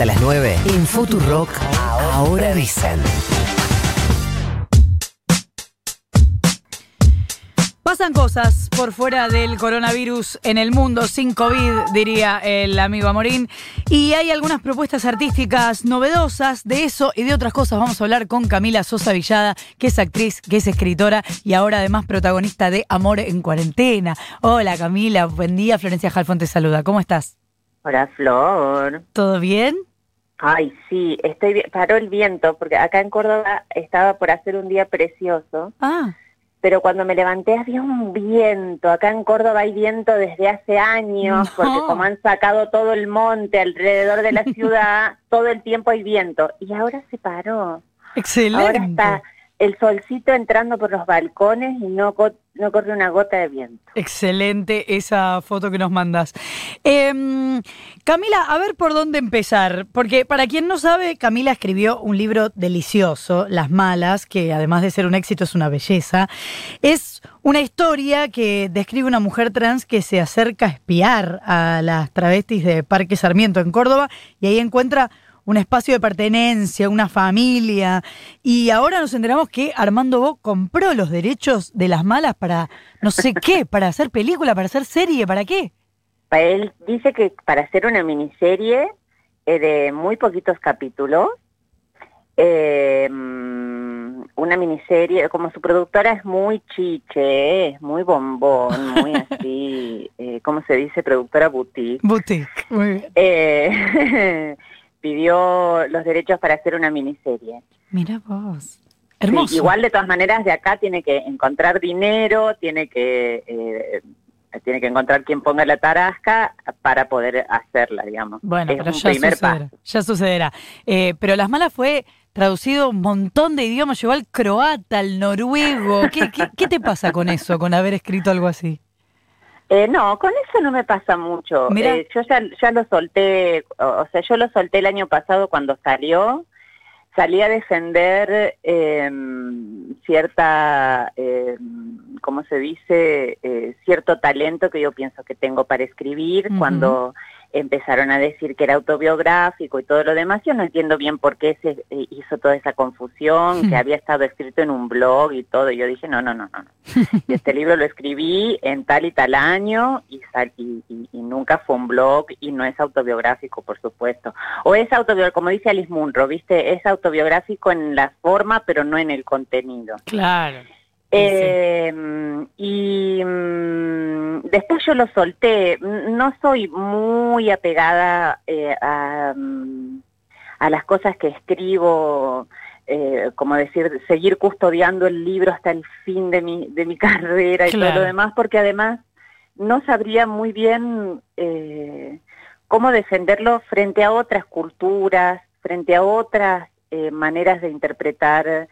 hasta las 9 en Futurock. Ahora dicen. Pasan cosas por fuera del coronavirus en el mundo, sin COVID, diría el amigo Amorín. Y hay algunas propuestas artísticas novedosas de eso y de otras cosas. Vamos a hablar con Camila Sosa Villada, que es actriz, que es escritora y ahora además protagonista de Amor en Cuarentena. Hola Camila, buen día. Florencia Jalfón te saluda. ¿Cómo estás? Hola Flor. ¿Todo bien? Ay, sí, estoy bien. Paró el viento porque acá en Córdoba estaba por hacer un día precioso. Ah, pero cuando me levanté había un viento. Acá en Córdoba hay viento desde hace años, No. porque como han sacado todo el monte alrededor de la ciudad, todo el tiempo hay viento. Y ahora se paró. excelente. Ahora está el solcito entrando por los balcones y no, no corre una gota de viento. Excelente esa foto que nos mandas. Em, Camila, a ver por dónde empezar, porque para quien no sabe, Camila escribió un libro delicioso, Las Malas, que además de ser un éxito es una belleza. Es una historia que describe una mujer trans que se acerca a espiar a las travestis de Parque Sarmiento en Córdoba y ahí encuentra un espacio de pertenencia, una familia. Y ahora nos enteramos que Armando Bo compró los derechos de las malas para no sé qué, para hacer película, para hacer serie, ¿para qué? Él dice que para hacer una miniserie eh, de muy poquitos capítulos, eh, mm, una miniserie, como su productora es muy chiche, es muy bombón, muy así, eh, ¿cómo se dice? Productora boutique. Boutique. Muy bien. Eh, pidió los derechos para hacer una miniserie. Mira vos. Sí, Hermoso. igual de todas maneras de acá tiene que encontrar dinero, tiene que eh, tiene que encontrar quien ponga la tarasca para poder hacerla, digamos. Bueno, es pero un ya primer sucederá. paso. Ya sucederá. Eh, pero Las Malas fue traducido un montón de idiomas, llegó al croata, al noruego. ¿Qué, qué, qué te pasa con eso, con haber escrito algo así? Eh, no, con eso no me pasa mucho. Eh, yo ya, ya lo solté, o, sea, yo lo solté el año pasado cuando salió. Salí a defender eh, cierta, eh, ¿cómo se dice? Eh, cierto talento que yo pienso que tengo para escribir. Cuando empezaron a decir que era autobiográfico y todo lo demás, yo no entiendo bien por qué se eh, hizo toda esa confusión, que había estado escrito en un blog y todo. Y yo dije, no, no, no, no. no. Y este libro lo escribí en tal y tal año y, sal- y, y- y nunca fue un blog y no es autobiográfico, por supuesto. O es autobiográfico, como dice Alice Munro, ¿viste? Es autobiográfico en la forma, pero no en el contenido. Claro. Eh, y mm, después yo lo solté. No soy muy apegada eh, a, mm, a las cosas que escribo, eh, como decir, seguir custodiando el libro hasta el fin de mi, de mi carrera y Claro. todo lo demás, porque además no sabría muy bien eh, cómo defenderlo frente a otras culturas, frente a otras maneras de interpretar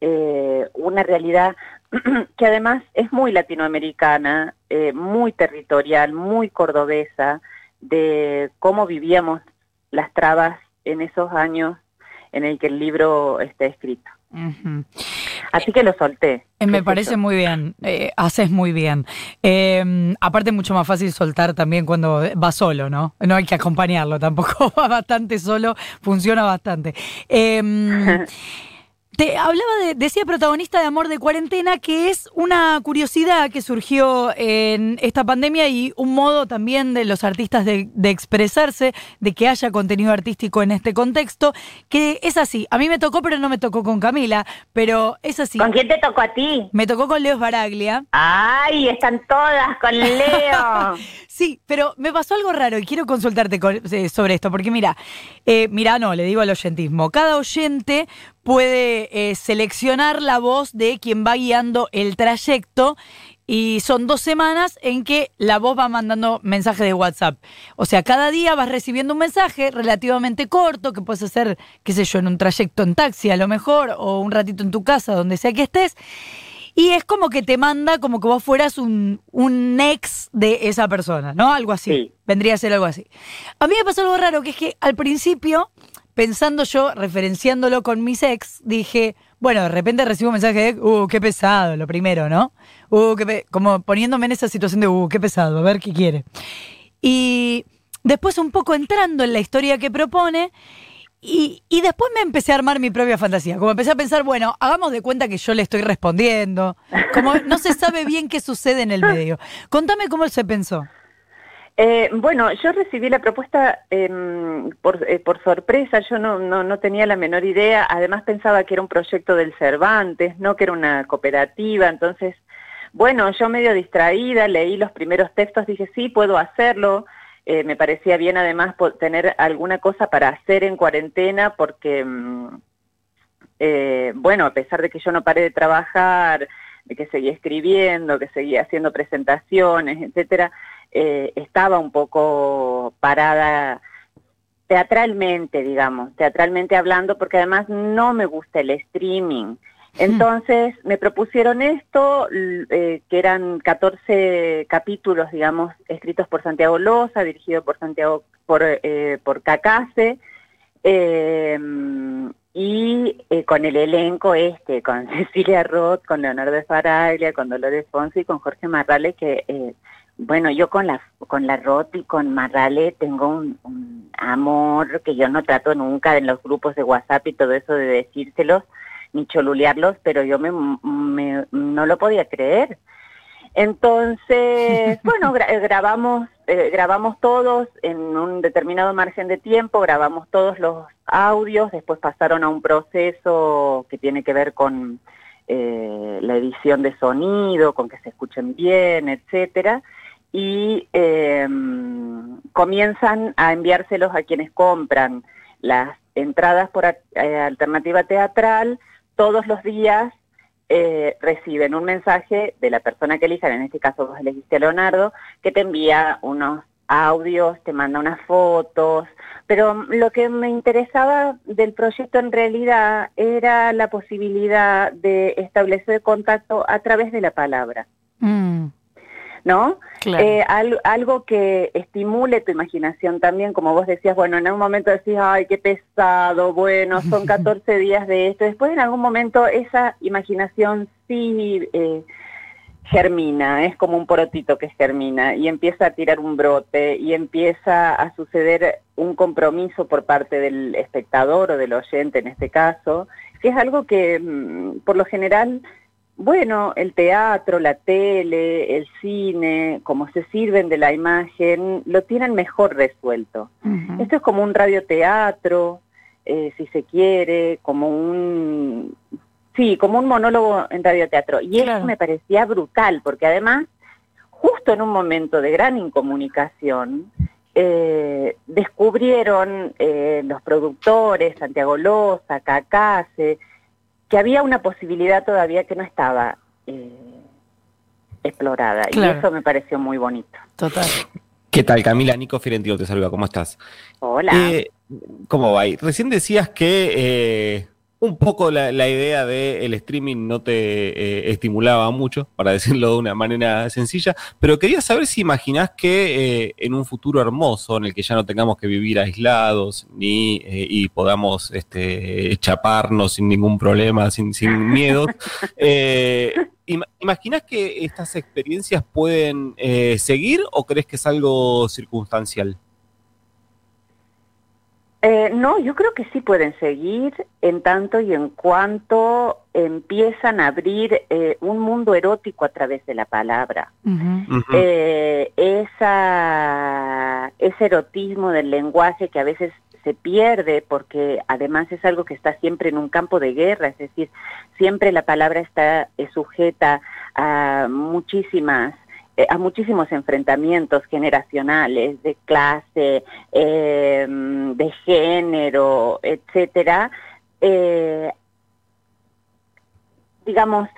eh, una realidad que además es muy latinoamericana, eh, muy territorial, muy cordobesa, de cómo vivíamos las trabas en esos años en el que el libro está escrito. Así que lo solté. Eh, Me parece muy bien, eh, haces muy bien. Eh, aparte mucho más fácil soltar también cuando va solo, ¿no? No hay que acompañarlo tampoco, va bastante solo, funciona bastante. Eh, te hablaba de, decía protagonista de Amor de Cuarentena, que es una curiosidad que surgió en esta pandemia y un modo también de los artistas de, de expresarse, de que haya contenido artístico en este contexto, que es así. A mí me tocó, pero no me tocó con Camila, pero es así. ¿Con quién te tocó a ti? Me tocó con Leo Baraglia. ¡Ay, están todas con Leo! Sí, pero me pasó algo raro y quiero consultarte con- eh, sobre esto, porque mira, eh, mira, no, le digo al oyentismo, cada oyente puede eh, seleccionar la voz de quien va guiando el trayecto y son dos semanas en que la voz va mandando mensajes de WhatsApp. O sea, cada día vas recibiendo un mensaje relativamente corto, que puedes hacer, qué sé yo, en un trayecto en taxi a lo mejor, o un ratito en tu casa, donde sea que estés. Y es como que te manda como que vos fueras un, un ex de esa persona, ¿no? Algo así. Sí. Vendría a ser algo así. A mí me pasó algo raro, que es que al principio, pensando yo, referenciándolo con mis ex, dije, bueno, de repente recibo un mensaje de, uh, qué pesado, lo primero, ¿no? Uh, qué pe-", como poniéndome en esa situación de, uh, qué pesado, a ver qué quiere. Y después un poco entrando en la historia que propone. Y, y, después me empecé a armar mi propia fantasía. Como empecé a pensar, bueno, hagamos de cuenta que yo le estoy respondiendo. Como no se sabe bien qué sucede en el medio. Contame cómo se pensó. Eh, bueno, yo recibí la propuesta eh, por, eh, por, sorpresa, yo no, no, no, tenía la menor idea, además pensaba que era un proyecto del Cervantes, no que era una cooperativa, entonces, bueno, yo medio distraída, leí los primeros textos, dije, sí, puedo hacerlo, eh, me parecía bien además tener alguna cosa para hacer en cuarentena porque, mm, bueno, a pesar de que yo no paré de trabajar, de que seguía escribiendo, que seguía haciendo presentaciones, etcétera, eh, estaba un poco parada teatralmente, digamos, teatralmente hablando, porque además no me gusta el streaming. Entonces me propusieron esto, eh, que eran 14 capítulos, digamos, escritos por Santiago Loza, dirigido por Santiago, por, eh, por Cacase, em, y eh, con el elenco este, con Cecilia Roth, con Leonardo Faraglia, con Dolores Fonsi y con Jorge Marrale, que, eh, bueno, yo con la, con la Roth y con Marrale tengo un, un amor que yo no trato nunca en los grupos de WhatsApp y todo eso de decírselos, ni cholulearlos, pero yo me, me, no lo podía creer. Entonces, bueno, gra grabamos, eh, grabamos todos en un determinado margen de tiempo, grabamos todos los audios, después pasaron a un proceso que tiene que ver con eh, la edición de sonido, con que se escuchen bien, etcétera, y eh, comienzan a enviárselos a quienes compran las entradas por eh, alternativa teatral todos los días eh, reciben un mensaje de la persona que elijan, en este caso vos elegiste a Leonardo, que te envía unos audios, te manda unas fotos, pero lo que me interesaba del proyecto en realidad era la posibilidad de establecer contacto a través de la palabra. ¿No? Eh, algo que estimule tu imaginación también, como vos decías, bueno, en algún momento decís, ay, qué pesado, bueno, son 14 días de esto, después en algún momento esa imaginación sí eh, germina, es como un porotito que germina y empieza a tirar un brote y empieza a suceder un compromiso por parte del espectador o del oyente en este caso, que es algo que mm, por lo general bueno, el teatro, la tele, el cine, como se sirven de la imagen, lo tienen mejor resuelto. Esto es como un radioteatro, eh, si se quiere, como un... Sí, como un monólogo en radioteatro. Y eso me parecía brutal, porque además, justo en un momento de gran incomunicación, eh, descubrieron eh, los productores, Santiago Loza, Cacase, que había una posibilidad todavía que no estaba eh, explorada. Y eso me pareció muy bonito. Total. ¿Qué tal, Camila? Nico Fiorentino te saluda, ¿cómo estás? Hola. Eh, ¿Cómo va? Recién decías que eh, un poco la, idea del streaming no te eh, estimulaba mucho, para decirlo de una manera sencilla, pero quería saber si imaginás que eh, en un futuro hermoso, en el que ya no tengamos que vivir aislados ni eh, y podamos este, chaparnos sin ningún problema, sin, sin miedos, ¿imaginás que estas experiencias pueden seguir o crees que es algo circunstancial? Eh, no, yo creo que sí pueden seguir en tanto y en cuanto empiezan a abrir eh, un mundo erótico a través de la palabra. Eh, esa, ese erotismo del lenguaje que a veces se pierde porque además es algo que está siempre en un campo de guerra, es decir, siempre la palabra está sujeta a muchísimas eh, a muchísimos enfrentamientos generacionales de clase, eh, de género, etcétera, eh, digamos,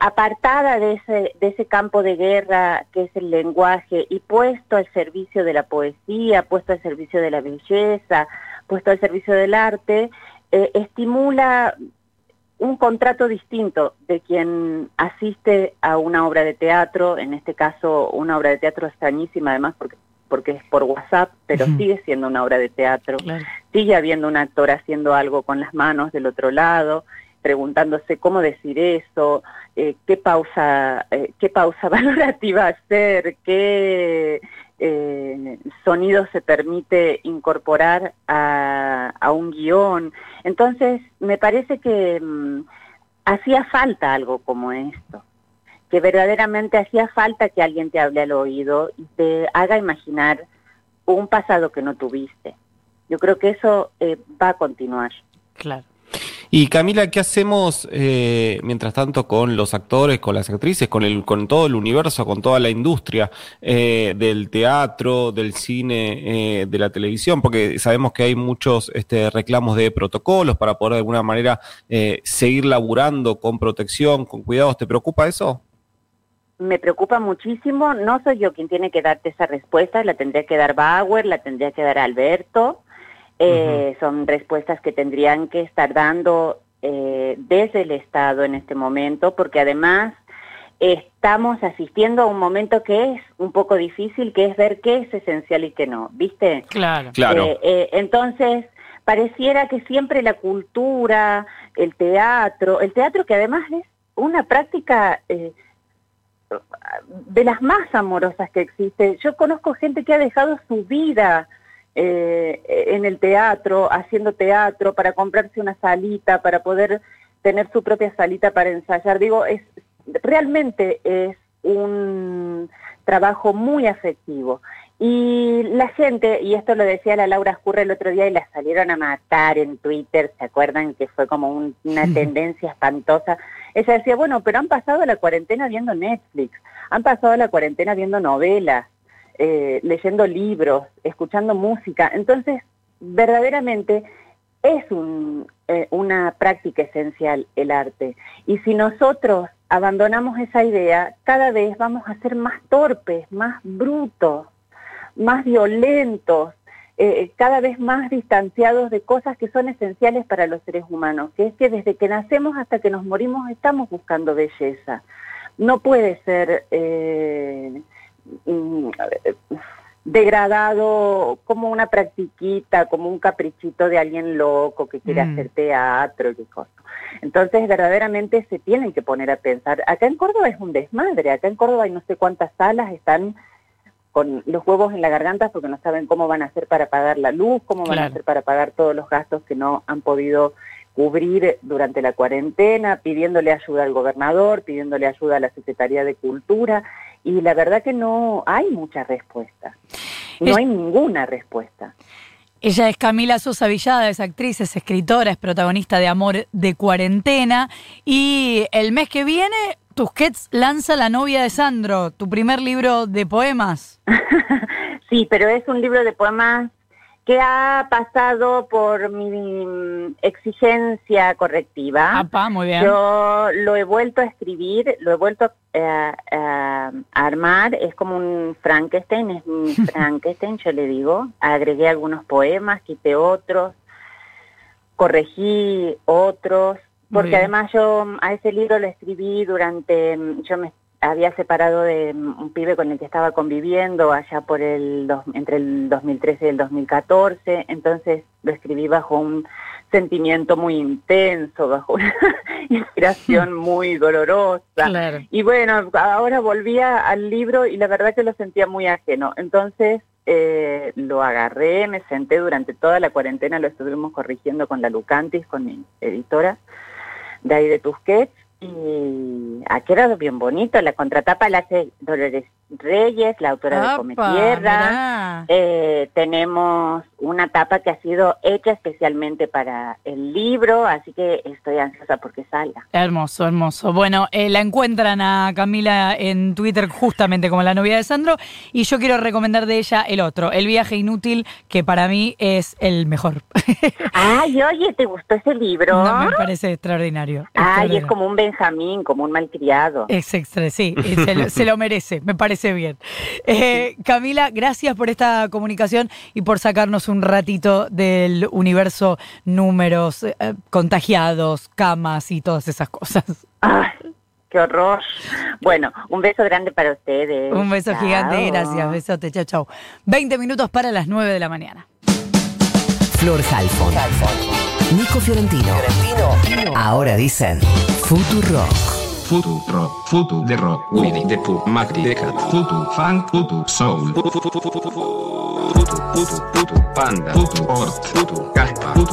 apartada de ese, de ese campo de guerra que es el lenguaje y puesto al servicio de la poesía, puesto al servicio de la belleza, puesto al servicio del arte, estimula un contrato distinto de quien asiste a una obra de teatro, en este caso una obra de teatro extrañísima además porque porque es por WhatsApp, pero sigue siendo una obra de teatro, sigue habiendo un actor haciendo algo con las manos del otro lado, preguntándose cómo decir eso, eh, qué pausa, eh, qué pausa valorativa hacer, qué eh, sonido se permite incorporar a, un guion. Entonces, me parece que mm, hacía falta algo como esto, que verdaderamente hacía falta que alguien te hable al oído y te haga imaginar un pasado que no tuviste. Yo creo que eso eh, va a continuar. Claro. Y Camila, ¿qué hacemos eh, mientras tanto con los actores, con las actrices, con, el, con todo el universo, con toda la industria eh, del teatro, del cine, eh, de la televisión? Porque sabemos que hay muchos este, reclamos de protocolos para poder de alguna manera eh, seguir laburando con protección, con cuidados. ¿Te preocupa eso? Me preocupa muchísimo. No soy yo quien tiene que darte esa respuesta, la tendría que dar Bauer, la tendría que dar Alberto. Eh, Son respuestas que tendrían que estar dando eh, desde el Estado en este momento, porque además estamos asistiendo a un momento que es un poco difícil, que es ver qué es esencial y qué no, ¿viste? Claro. Claro. Eh, eh, entonces, pareciera que siempre la cultura, el teatro, el teatro que además es una práctica eh, de las más amorosas que existe. Yo conozco gente que ha dejado su vida eh, en el teatro, haciendo teatro, para comprarse una salita, para poder tener su propia salita para ensayar. Digo, es realmente es un trabajo muy afectivo. Y la gente, y esto lo decía la Laura Escurra el otro día y la salieron a matar en Twitter, ¿se acuerdan que fue como un, una tendencia espantosa? Ella decía, bueno, pero han pasado la cuarentena viendo Netflix, han pasado la cuarentena viendo novelas, eh, leyendo libros, escuchando música. Entonces, verdaderamente es eh, una práctica esencial el arte. Y si nosotros abandonamos esa idea, cada vez vamos a ser más torpes, más brutos, más violentos, eh, cada vez más distanciados de cosas que son esenciales para los seres humanos, que es que desde que nacemos hasta que nos morimos estamos buscando belleza. No puede ser mm, degradado como una practiquita, como un caprichito de alguien loco que quiere Mm. hacer teatro y qué cosa. Entonces, verdaderamente se tienen que poner a pensar. Acá en Córdoba es un desmadre. Acá en Córdoba hay no sé cuántas salas están con los huevos en la garganta porque no saben cómo van a hacer para pagar la luz, cómo van a hacer para pagar todos los gastos que no han podido cubrir durante la cuarentena, pidiéndole ayuda al gobernador, pidiéndole ayuda a la Secretaría de Cultura, y la verdad que no hay mucha respuesta. No Es- hay ninguna respuesta. Ella es Camila Sosa Villada, es actriz, es escritora, es protagonista de Amor de Cuarentena. Y el mes que viene, Tusquets lanza La novia de Sandro, tu primer libro de poemas. Sí, pero es un libro de poemas que ha pasado por mi mm, exigencia correctiva. Apa, muy bien. Yo lo he vuelto a escribir, lo he vuelto eh, a, a armar, es como un Frankenstein, es mi Frankenstein, yo le digo. Agregué algunos poemas, quité otros, corregí otros, porque además yo a ese libro lo escribí durante, mm, yo me había separado de un pibe con el que estaba conviviendo allá por el, dos- entre el 2013 y el 2014, entonces lo escribí bajo un sentimiento muy intenso, bajo una inspiración muy dolorosa. Claro. Y bueno, ahora volvía al libro y la verdad que lo sentía muy ajeno. Entonces eh, lo agarré, me senté durante toda la cuarentena, lo estuvimos corrigiendo con la Lucantis, con mi editora de ahí de Tusquets. Y ha quedado bien bonito. La contratapa la hace Dolores Reyes, la autora de Come Apa, Tierra. mirá. Eh, tenemos una tapa que ha sido hecha especialmente para el libro, así que estoy ansiosa porque salga. Hermoso, hermoso. Bueno, eh, la encuentran a Camila en Twitter justamente como la novia de Sandro y yo quiero recomendar de ella el otro, El viaje inútil, que para mí es el mejor. Ay, oye, ¿te gustó ese libro? No, me parece extraordinario. Ay, es como un Benjamín, como un malcriado. Es extra, sí, y se, lo, se lo merece, me parece bien. Eh, Camila, gracias por esta comunicación y por sacarnos un ratito del universo números, eh, contagiados, camas y todas esas cosas. Ay, qué horror. Bueno, un beso grande para ustedes. Un beso Chao. gigante, gracias, besote, chao, chao. 20 minutos para las 9 de la mañana. Flor Halfon. Nico Fiorentino. Ahora dicen Futurock. Futu rock, futu de rock, Winnie the Pooh, Macri de cat, futu funk, futu soul, futu, futu, futu, futu, panda, futu ort, futu caspa, futu